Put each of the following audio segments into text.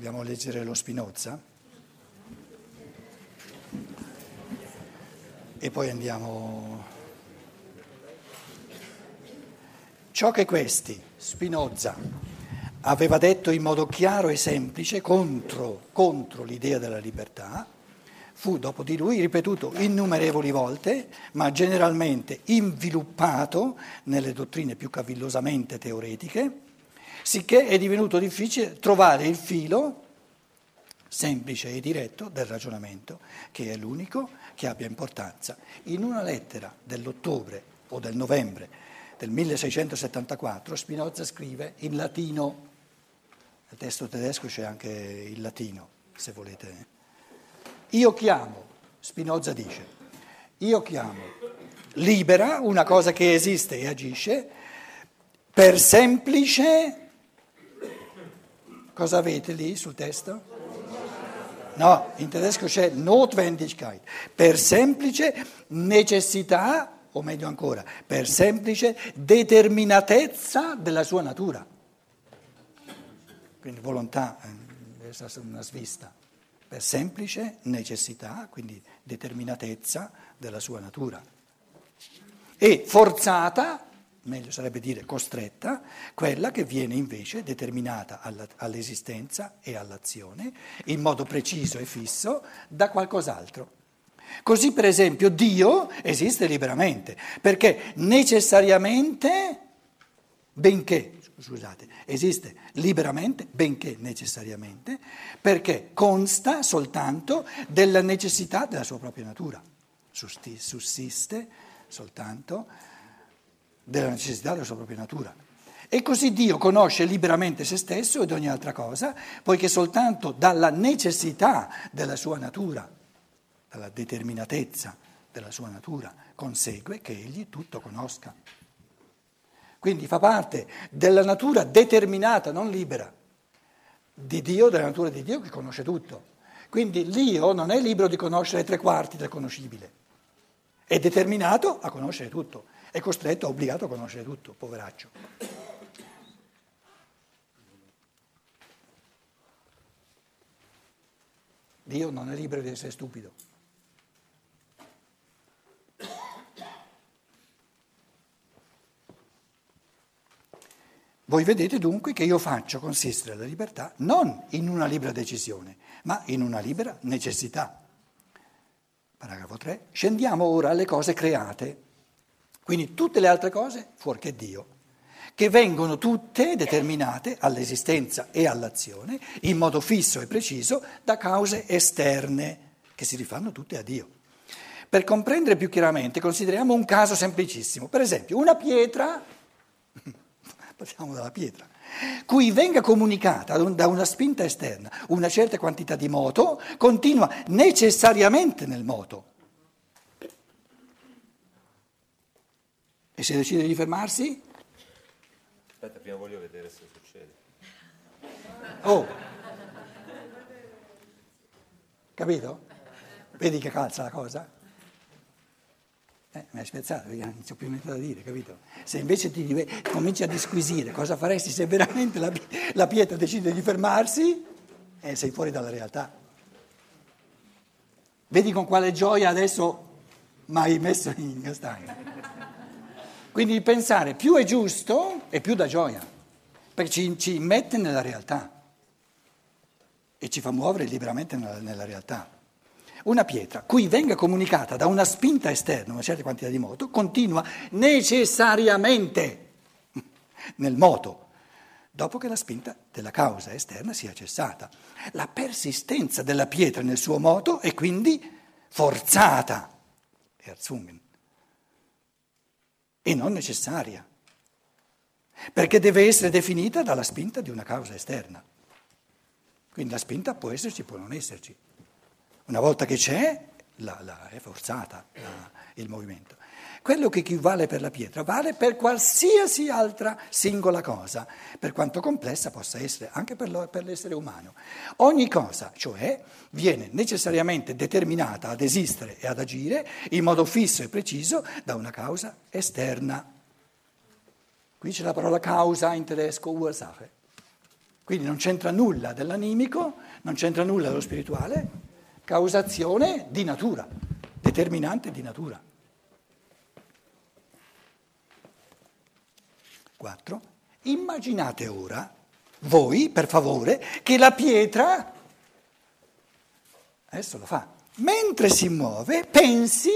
Vogliamo leggere lo Spinoza? E poi andiamo. Ciò che questi, Spinoza, aveva detto in modo chiaro e semplice contro, contro l'idea della libertà, fu dopo di lui ripetuto innumerevoli volte, ma generalmente inviluppato nelle dottrine più cavillosamente teoretiche, sicché è divenuto difficile trovare il filo semplice e diretto del ragionamento, che è l'unico che abbia importanza. In una lettera dell'ottobre o del novembre del 1674 Spinoza scrive in latino, nel testo tedesco c'è anche il latino, se volete. Io chiamo, Spinoza dice, io chiamo libera una cosa che esiste e agisce per semplice... Cosa avete lì sul testo? No, in tedesco c'è Notwendigkeit, per semplice necessità, o meglio ancora, per semplice determinatezza della sua natura. Quindi volontà, eh, una svista per semplice necessità, quindi determinatezza della sua natura. E forzata, meglio sarebbe dire costretta, quella che viene invece determinata alla, all'esistenza e all'azione in modo preciso e fisso da qualcos'altro. Così per esempio Dio esiste liberamente, perché necessariamente, benché scusate, esiste liberamente, benché necessariamente, perché consta soltanto della necessità della sua propria natura, sussiste soltanto della necessità della sua propria natura. E così Dio conosce liberamente se stesso ed ogni altra cosa, poiché soltanto dalla necessità della sua natura, dalla determinatezza della sua natura, consegue che egli tutto conosca. Quindi fa parte della natura determinata, non libera, di Dio, della natura di Dio che conosce tutto. Quindi l'io non è libero di conoscere tre quarti del conoscibile, è determinato a conoscere tutto, è costretto, obbligato a conoscere tutto, poveraccio. Dio non è libero di essere stupido. Voi vedete dunque che io faccio consistere la libertà non in una libera decisione, ma in una libera necessità. Paragrafo 3. Scendiamo ora alle cose create, quindi tutte le altre cose fuorché Dio, che vengono tutte determinate all'esistenza e all'azione in modo fisso e preciso da cause esterne, che si rifanno tutte a Dio. Per comprendere più chiaramente consideriamo un caso semplicissimo. Per esempio, una pietra partiamo dalla pietra, cui venga comunicata da una spinta esterna una certa quantità di moto, continua necessariamente nel moto. E se decide di fermarsi? Aspetta, prima voglio vedere se succede. Oh! Capito? Vedi che calza la cosa? Eh, mi hai spezzato, non c'ho più niente da dire, capito? Se invece ti cominci a disquisire cosa faresti se veramente la, la pietra decide di fermarsi, eh, sei fuori dalla realtà. Vedi con quale gioia adesso mi hai messo in castagna. Quindi il pensare più è giusto e più da gioia, perché ci, ci mette nella realtà e ci fa muovere liberamente nella, nella realtà. Una pietra, cui venga comunicata da una spinta esterna una certa quantità di moto, continua necessariamente nel moto, dopo che la spinta della causa esterna sia cessata. La persistenza della pietra nel suo moto è quindi forzata, erzwungen, e non necessaria, perché deve essere definita dalla spinta di una causa esterna. Quindi la spinta può esserci, può non esserci. Una volta che c'è, la, la, è forzata la, il movimento. Quello che vale per la pietra vale per qualsiasi altra singola cosa, per quanto complessa possa essere, anche per, lo, per l'essere umano. Ogni cosa, cioè, viene necessariamente determinata ad esistere e ad agire in modo fisso e preciso da una causa esterna. Qui c'è la parola causa in tedesco, Ursache. Quindi non c'entra nulla dell'animico, non c'entra nulla dello spirituale, causazione di natura, determinante di natura. 4. Immaginate ora, voi per favore, che la pietra, adesso lo fa, mentre si muove, pensi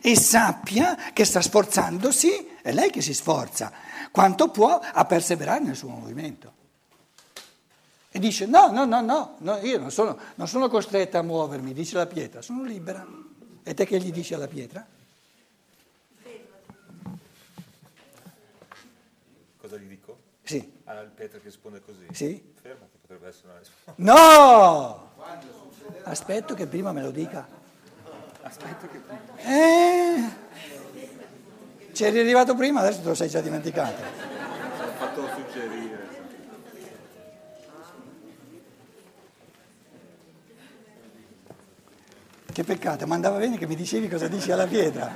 e sappia che sta sforzandosi, è lei che si sforza, quanto può a perseverare nel suo movimento. E dice no, no, no, no, no io non sono, non sono costretta a muovermi, dice la pietra, sono libera. E te che gli dici alla pietra? Cosa gli Sì. Alla pietra che risponde così? Sì. Fermati, potrebbe essere una risposta. No! Aspetto che prima me lo dica. Aspetta che prima. Eh, c'eri arrivato prima, adesso te lo sei già dimenticato. Ho fatto suggerire. Che peccato, ma andava bene che mi dicevi cosa dici alla pietra.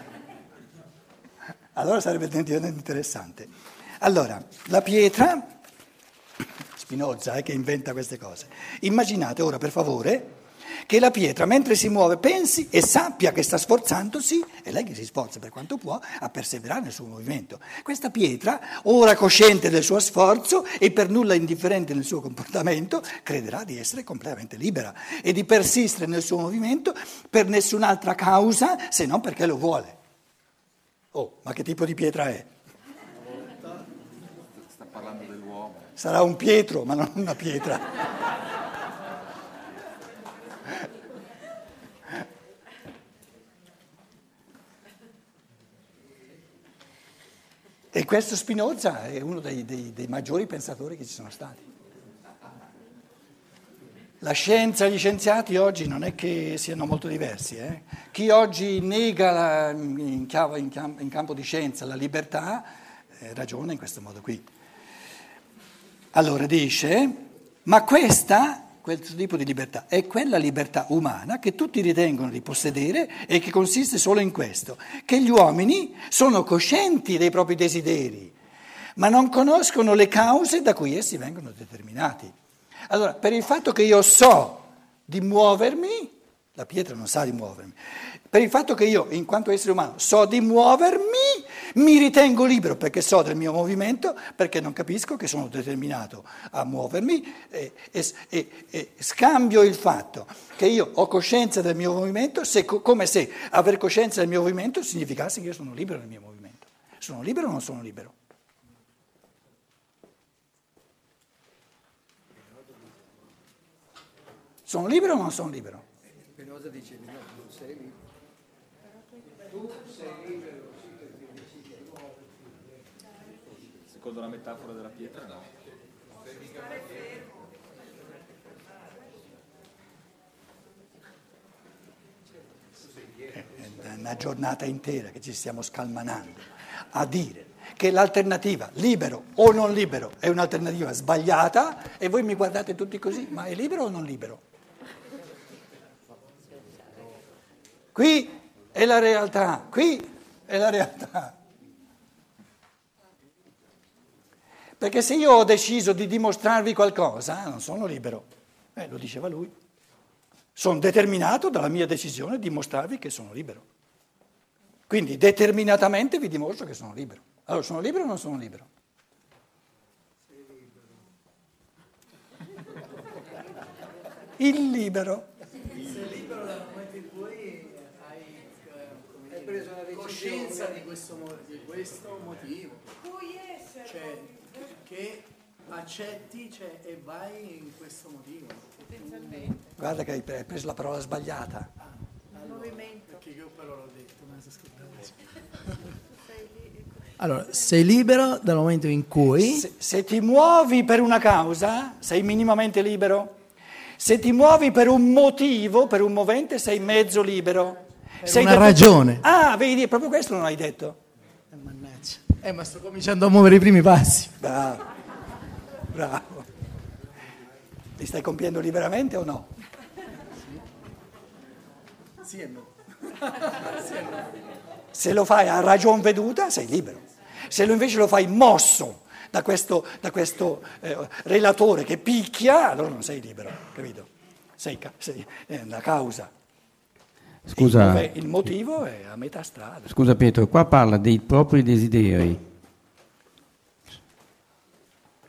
Allora sarebbe diventato interessante. Allora, la pietra, Spinoza è che inventa queste cose. Immaginate ora per favore che la pietra mentre si muove pensi e sappia che sta sforzandosi, è lei che si sforza per quanto può, a perseverare nel suo movimento. Questa pietra, ora cosciente del suo sforzo e per nulla indifferente nel suo comportamento, crederà di essere completamente libera e di persistere nel suo movimento per nessun'altra causa se non perché lo vuole. Oh, ma che tipo di pietra è? Sta parlando dell'uomo. Sarà un Pietro, ma non una pietra. E questo Spinoza è uno dei, dei, dei, maggiori pensatori che ci sono stati. La scienza e gli scienziati oggi non è che siano molto diversi. Eh? Chi oggi nega la, in, in, in, campo di scienza la libertà eh, ragiona in questo modo qui. Allora dice, ma questa questo tipo di libertà è quella libertà umana che tutti ritengono di possedere e che consiste solo in questo, che gli uomini sono coscienti dei propri desideri, ma non conoscono le cause da cui essi vengono determinati. Allora, per il fatto che io so di muovermi, la pietra non sa di muovermi, per il fatto che io, in quanto essere umano, so di muovermi, mi ritengo libero perché so del mio movimento, perché non capisco che sono determinato a muovermi e, e, e, e scambio il fatto che io ho coscienza del mio movimento se, come se aver coscienza del mio movimento significasse che io sono libero nel mio movimento. Sono libero o non sono libero? Sono libero o non sono libero? Spinoza dice no, non sei libero. Tu sei libero sì perché decidi di Secondo la metafora della pietra no. È una giornata intera che ci stiamo scalmanando a dire che l'alternativa libero o non libero è un'alternativa sbagliata e voi mi guardate tutti così, ma è libero o non libero? Qui è la realtà, qui è la realtà. Perché se io ho deciso di dimostrarvi qualcosa, non sono libero. Eh, lo diceva lui. Sono determinato dalla mia decisione di dimostrarvi che sono libero. Quindi determinatamente vi dimostro che sono libero. Allora, sono libero o non sono libero? Il libero. preso una decisione coscienza di questo, di questo motivo. Cioè, che accetti cioè, e vai in questo motivo. Guarda che hai preso la parola sbagliata. Ah, allora, perché io però l'ho detto, ma allora, sei libero dal momento in cui... Se, se ti muovi per una causa, sei minimamente libero. Se ti muovi per un motivo, per un movente, sei mezzo libero. Sei una ragione. Ah, vedi, proprio questo non hai detto. Eh, mannaggia. Eh, ma sto cominciando a muovere i primi passi. Bravo, bravo. Li stai compiendo liberamente o no? Sì e no. sì e no. Se lo fai a ragion veduta, sei libero. Se lo invece lo fai mosso da questo, da questo eh, relatore che picchia, allora non sei libero, capito? Sei, sei eh, la causa. Scusa, il, il motivo è a metà strada. Scusa Pietro, qua parla dei propri desideri.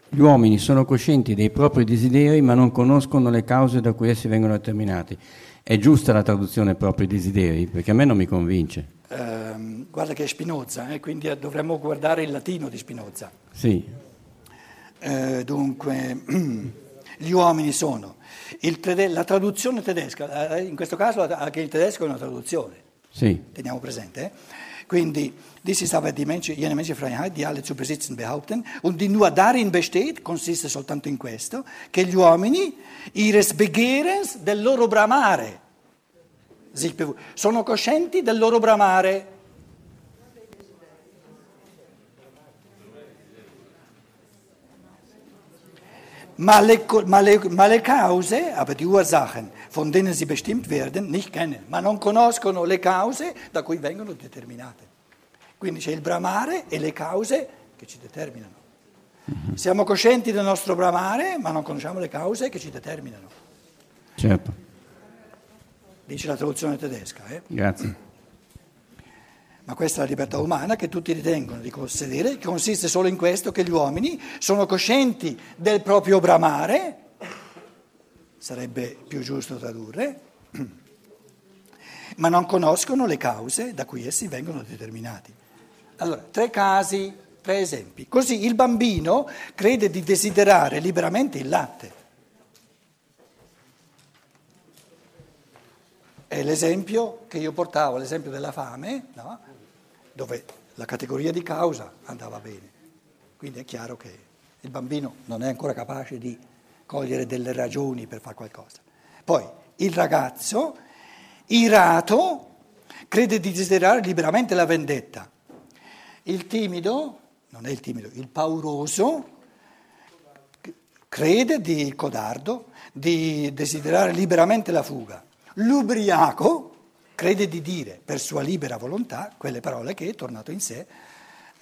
Gli uomini sono coscienti dei propri desideri ma non conoscono le cause da cui essi vengono determinati. È giusta la traduzione propri desideri? Perché a me non mi convince. Eh, guarda che è Spinoza, eh, quindi dovremmo guardare il latino di Spinoza. Sì. Eh, dunque, gli uomini sono. Tede- la traduzione tedesca, eh, in questo caso anche il tedesco è una traduzione. Sì. Teniamo presente. Eh? Quindi, dies ist aber die Mensch, jene Menschenfreiheit, die alle zu besitzen behaupten, und die nur darin besteht, consiste soltanto in questo, che gli uomini, ihres Begehrens, del loro bramare, sono coscienti del loro bramare. Ma le, ma, le, ma le, cause, aber die Ursachen, von denen sie bestimmt werden, nicht kennen, ma non conoscono le cause da cui vengono determinate. Quindi c'è il bramare e le cause che ci determinano. Siamo coscienti del nostro bramare, ma non conosciamo le cause che ci determinano. Certo. Dice la traduzione tedesca. Eh? Grazie. Ma questa è la libertà umana che tutti ritengono di possedere, che consiste solo in questo, che gli uomini sono coscienti del proprio bramare, sarebbe più giusto tradurre, ma non conoscono le cause da cui essi vengono determinati. Allora, tre casi, tre esempi. Così il bambino crede di desiderare liberamente il latte. È l'esempio che io portavo, l'esempio della fame, no? Dove la categoria di causa andava bene. Quindi è chiaro che il bambino non è ancora capace di cogliere delle ragioni per fare qualcosa. Poi il ragazzo, irato, crede di desiderare liberamente la vendetta. Il timido, non è il timido, il pauroso, crede di codardo, di desiderare liberamente la fuga. L'ubriaco crede di dire per sua libera volontà quelle parole che, tornato in sé,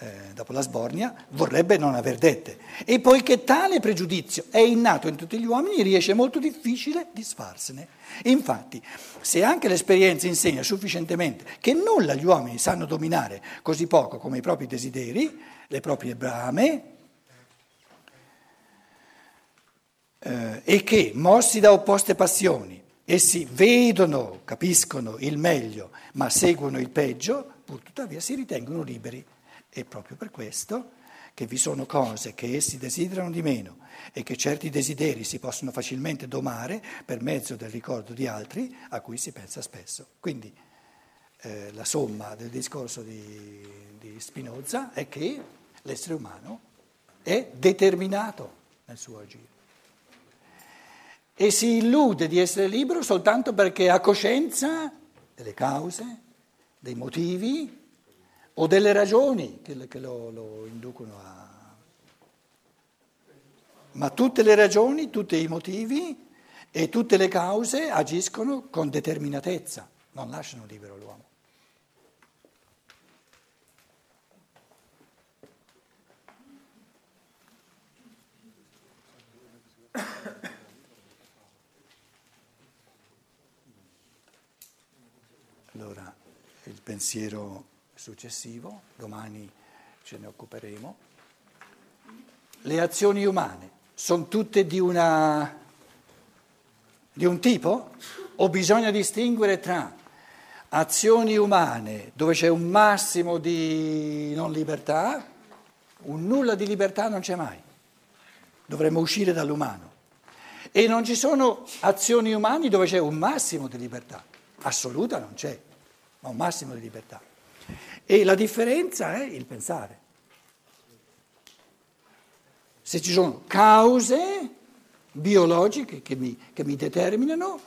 eh, dopo la sbornia, vorrebbe non aver dette. E poiché tale pregiudizio è innato in tutti gli uomini, riesce molto difficile disfarsene. Infatti, se anche l'esperienza insegna sufficientemente che nulla gli uomini sanno dominare così poco come i propri desideri, le proprie brame, eh, e che, mossi da opposte passioni, Essi vedono, capiscono il meglio, ma seguono il peggio, pur tuttavia si ritengono liberi. E proprio per questo che vi sono cose che essi desiderano di meno e che certi desideri si possono facilmente domare per mezzo del ricordo di altri a cui si pensa spesso. Quindi eh, la somma del discorso di, di Spinoza è che l'essere umano è determinato nel suo agire e si illude di essere libero soltanto perché ha coscienza delle cause, dei motivi o delle ragioni che, che lo, lo inducono a... Ma tutte le ragioni, tutti i motivi e tutte le cause agiscono con determinatezza, non lasciano libero l'uomo. Allora, il pensiero successivo, domani ce ne occuperemo. Le azioni umane sono tutte di, una, di un tipo o bisogna distinguere tra azioni umane dove c'è un massimo di non libertà, un nulla di libertà non c'è mai. Dovremmo uscire dall'umano. E non ci sono azioni umane dove c'è un massimo di libertà. Assoluta non c'è ma un massimo di libertà. E la differenza è il pensare. Se ci sono cause biologiche che mi, che mi determinano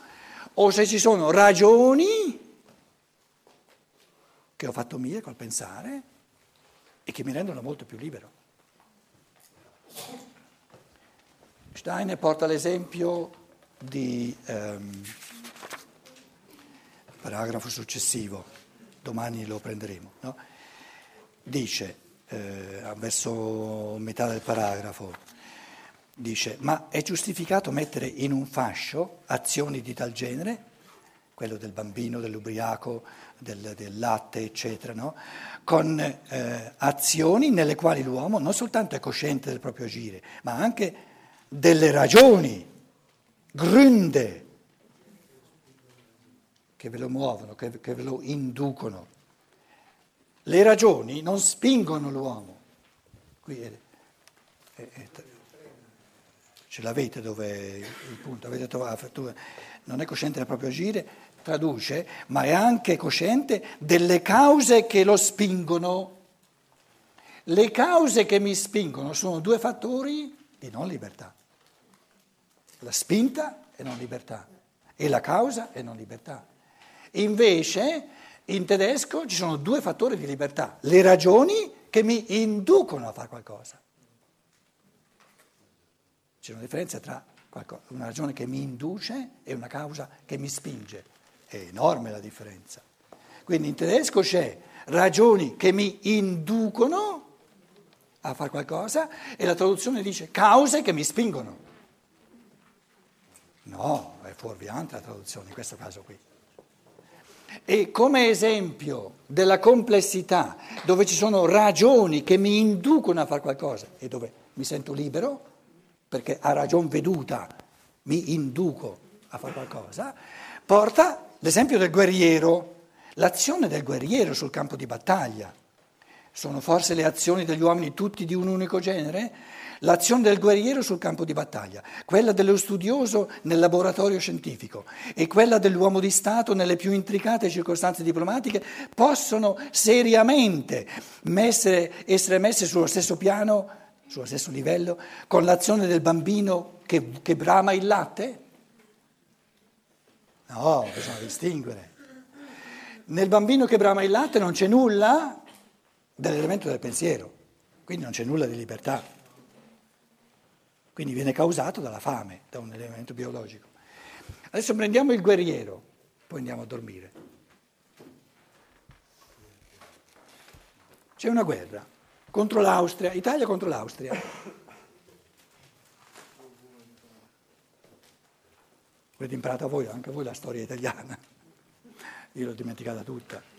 o se ci sono ragioni che ho fatto mie col pensare e che mi rendono molto più libero. Steiner porta l'esempio di... Um, paragrafo successivo, domani lo prenderemo, no? dice eh, verso metà del paragrafo, dice, ma è giustificato mettere in un fascio azioni di tal genere? quello del bambino, dell'ubriaco, del, del latte, eccetera, no? con eh, azioni nelle quali l'uomo non soltanto è cosciente del proprio agire, ma anche delle ragioni, gründe, che ve lo muovono, che, che ve lo inducono. Le ragioni non spingono l'uomo. Qui è, è, è, ce l'avete dove il punto, avete trovato, non è cosciente del proprio agire, traduce, ma è anche cosciente delle cause che lo spingono. Le cause che mi spingono sono due fattori di non libertà. La spinta e non libertà e la causa e non libertà. Invece in tedesco ci sono due fattori di libertà, le ragioni che mi inducono a fare qualcosa. C'è una differenza tra una ragione che mi induce e una causa che mi spinge. È enorme la differenza. Quindi in tedesco c'è ragioni che mi inducono a fare qualcosa e la traduzione dice cause che mi spingono. No, è fuorviante la traduzione in questo caso qui. E come esempio della complessità, dove ci sono ragioni che mi inducono a fare qualcosa e dove mi sento libero, perché a ragion veduta mi induco a fare qualcosa, porta L'esempio del guerriero, l'azione del guerriero sul campo di battaglia. Sono forse le azioni degli uomini tutti di un unico genere? L'azione del guerriero sul campo di battaglia, quella dello studioso nel laboratorio scientifico e quella dell'uomo di Stato nelle più intricate circostanze diplomatiche possono seriamente messe, essere messe sullo stesso piano, sullo stesso livello, con l'azione del bambino che, che brama il latte? No, bisogna distinguere. Nel bambino che brama il latte non c'è nulla dell'elemento del pensiero, quindi non c'è nulla di libertà. Quindi viene causato dalla fame, da un elemento biologico. Adesso prendiamo il guerriero, poi andiamo a dormire. C'è una guerra contro l'Austria, Italia contro l'Austria. Avete imparato voi, anche voi la storia italiana. Io l'ho dimenticata tutta.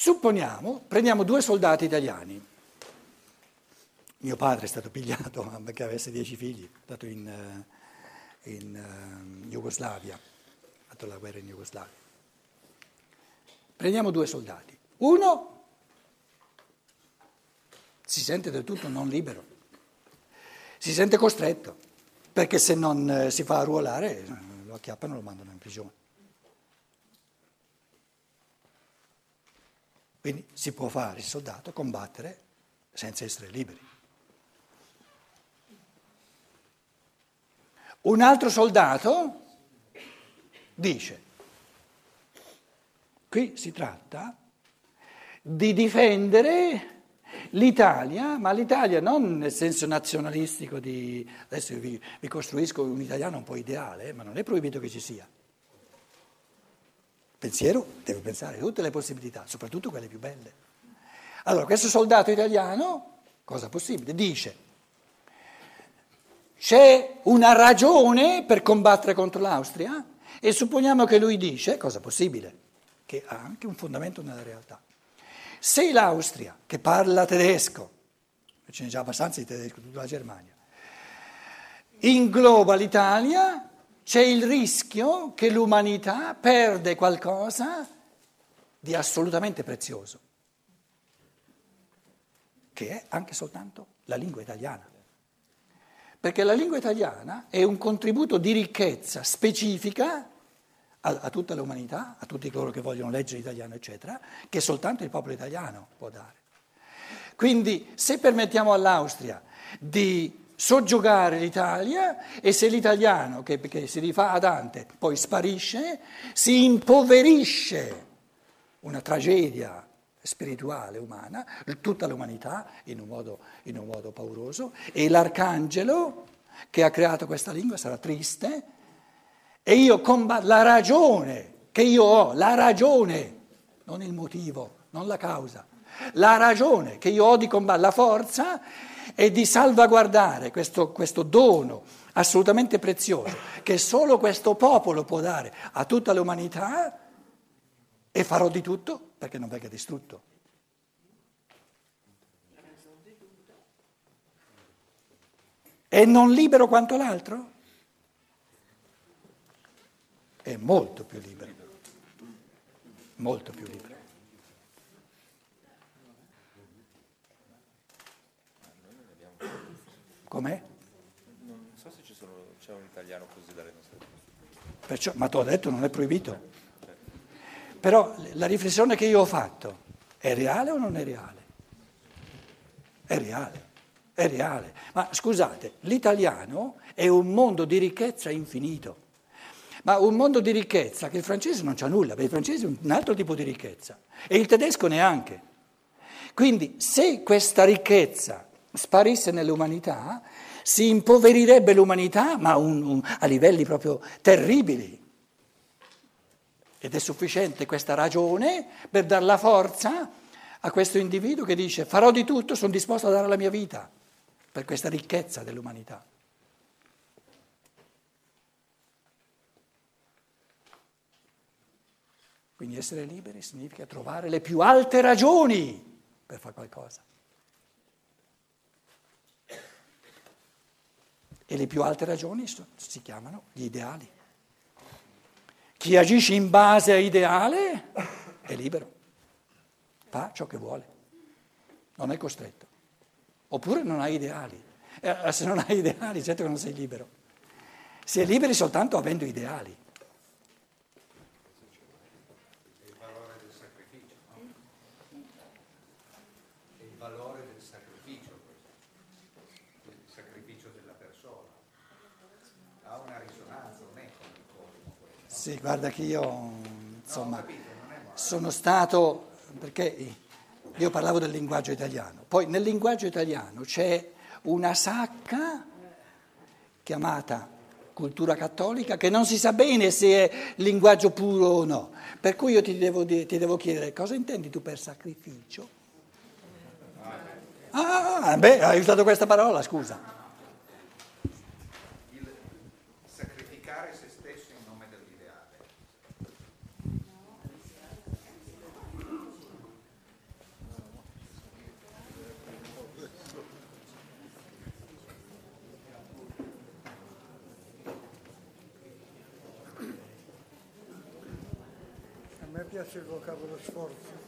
Supponiamo, prendiamo due soldati italiani. Mio padre è stato pigliato perché avesse dieci figli, è stato in, eh, in uh, Jugoslavia, ha fatto la guerra in Jugoslavia. Prendiamo due soldati. Uno si sente del tutto non libero si sente costretto, perché se non eh, si fa arruolare eh, lo acchiappano e lo mandano in prigione. Quindi si può fare il soldato, combattere senza essere liberi. Un altro soldato dice, qui si tratta di difendere L'Italia, ma l'Italia non nel senso nazionalistico di... Adesso vi, vi costruisco un italiano un po' ideale, ma non è proibito che ci sia. Pensiero deve pensare a tutte le possibilità, soprattutto quelle più belle. Allora, questo soldato italiano, cosa possibile, dice c'è una ragione per combattere contro l'Austria e supponiamo che lui dice, cosa possibile, che ha anche un fondamento nella realtà. Se l'Austria, che parla tedesco, ce n'è già abbastanza di tedesco, tutta la Germania, ingloba l'Italia, c'è il rischio che l'umanità perde qualcosa di assolutamente prezioso, che è anche soltanto la lingua italiana. Perché la lingua italiana è un contributo di ricchezza specifica a, a tutta l'umanità, a tutti coloro che vogliono leggere italiano, eccetera, che soltanto il popolo italiano può dare. Quindi se permettiamo all'Austria di soggiogare l'Italia e se l'italiano che, che, si rifà a Dante poi sparisce, si impoverisce una tragedia spirituale, umana, tutta l'umanità in un modo, in un modo pauroso e l'arcangelo che ha creato questa lingua sarà triste e io combatto la ragione che io ho, la ragione non il motivo, non la causa. La ragione che io ho di combattere, la forza è di salvaguardare questo, questo dono assolutamente prezioso che solo questo popolo può dare a tutta l'umanità e farò di tutto perché non venga distrutto. È non libero quanto l'altro? È molto più libero, molto più libero. Com'è? Non so se sono, c'è un italiano così dalle nostre. Perciò, ma tu ho detto non è proibito. Però la riflessione che io ho fatto è reale o non è reale? È reale, è reale. Ma scusate, l'italiano è un mondo di ricchezza infinito. Ma un mondo di ricchezza che il francese non c'ha nulla, perché il francese è un altro tipo di ricchezza e il tedesco neanche. Quindi se questa ricchezza sparisse nell'umanità, si impoverirebbe l'umanità, ma un, un, a livelli proprio terribili. Ed è sufficiente questa ragione per dar la forza a questo individuo che dice farò di tutto, sono disposto a dare la mia vita per questa ricchezza dell'umanità. Quindi essere liberi significa trovare le più alte ragioni per fare qualcosa. E le più alte ragioni si chiamano gli ideali. Chi agisce in base a ideale è libero, fa ciò che vuole, non è costretto. Oppure non ha ideali. E se non hai ideali, certo che non sei libero. Si è liberi soltanto avendo ideali. il valore del sacrificio, no? È il valore del sacrificio questo, il sacrificio della persona. Ha una risonanza, non è come il cosmo questo. Sì, guarda che io, No, insomma, ho capito, sono stato, perché io parlavo del linguaggio italiano, poi nel linguaggio italiano c'è una sacca chiamata cultura cattolica che non si sa bene se è linguaggio puro o no. Per cui io ti devo, dire- ti devo chiedere cosa intendi tu per sacrificio? Ah, beh, hai usato questa parola, scusa. Il sacrificare se stesso in nome dell'ideale. A me piace il vocabolo sforzo.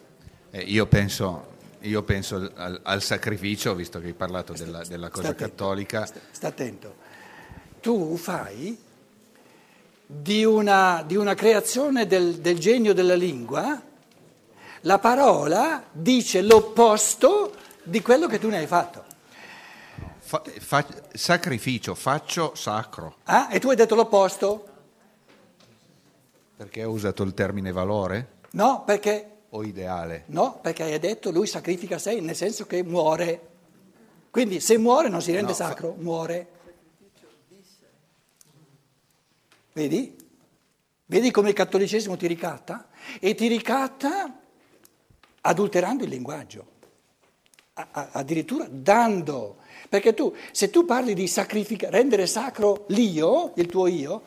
Eh, io penso, io penso al, al sacrificio, visto che hai parlato della, della cosa Sta attento, cattolica. Sta, sta attento. Tu fai di una, di una creazione del, del genio della lingua, la parola dice l'opposto di quello che tu ne hai fatto. Fa- fa- sacrificio, faccio sacro. Ah, E tu hai detto l'opposto? Perché ho usato il termine valore No, perché, o ideale? no, perché hai detto lui sacrifica sé, nel senso che muore. Quindi se muore non si rende No, fa- sacro, muore. Vedi? Vedi come il cattolicesimo ti ricatta? E ti ricatta adulterando il linguaggio, A- a- addirittura dando. Perché tu, se tu parli di sacrificare, rendere sacro l'io, il tuo io,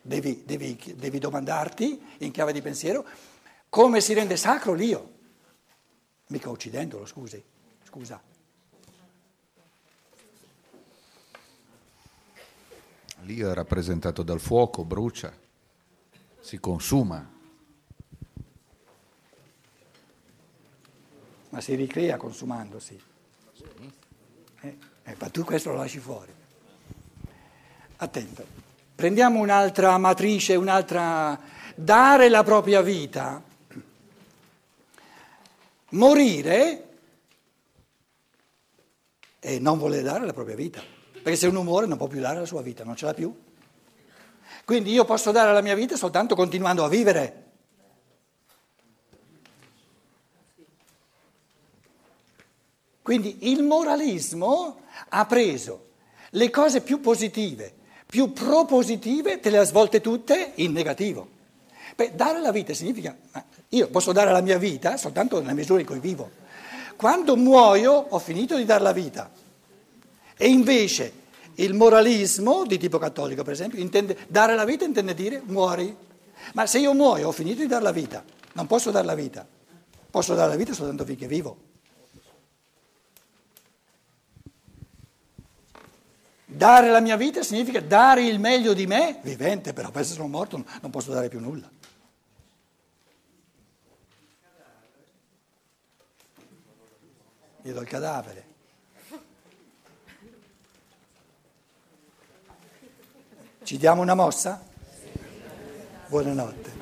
devi, devi- devi domandarti in chiave di pensiero come si rende sacro l'io. Mica uccidendolo, scusi, scusa. L'io è rappresentato dal fuoco, brucia, si consuma. ma si ricrea consumandosi. Eh, eh, ma tu questo lo lasci fuori. Attento. Prendiamo un'altra matrice, un'altra... Dare la propria vita. Morire e non voler dare la propria vita. Perché se uno muore non può più dare la sua vita, non ce l'ha più. Quindi io posso dare la mia vita soltanto continuando a vivere. Quindi il moralismo ha preso le cose più positive, più propositive, te le ha svolte tutte in negativo. Beh, dare la vita significa, io posso dare la mia vita soltanto nella misura in cui vivo. Quando muoio ho finito di dare la vita. E invece il moralismo di tipo cattolico, per esempio, intende, dare la vita intende dire muori. Ma se io muoio ho finito di dare la vita, non posso dare la vita. Posso dare la vita soltanto finché vivo. Dare la mia vita significa dare il meglio di me, vivente, però se sono morto non posso dare più nulla. Do il cadavere. Ci diamo una mossa? Buonanotte.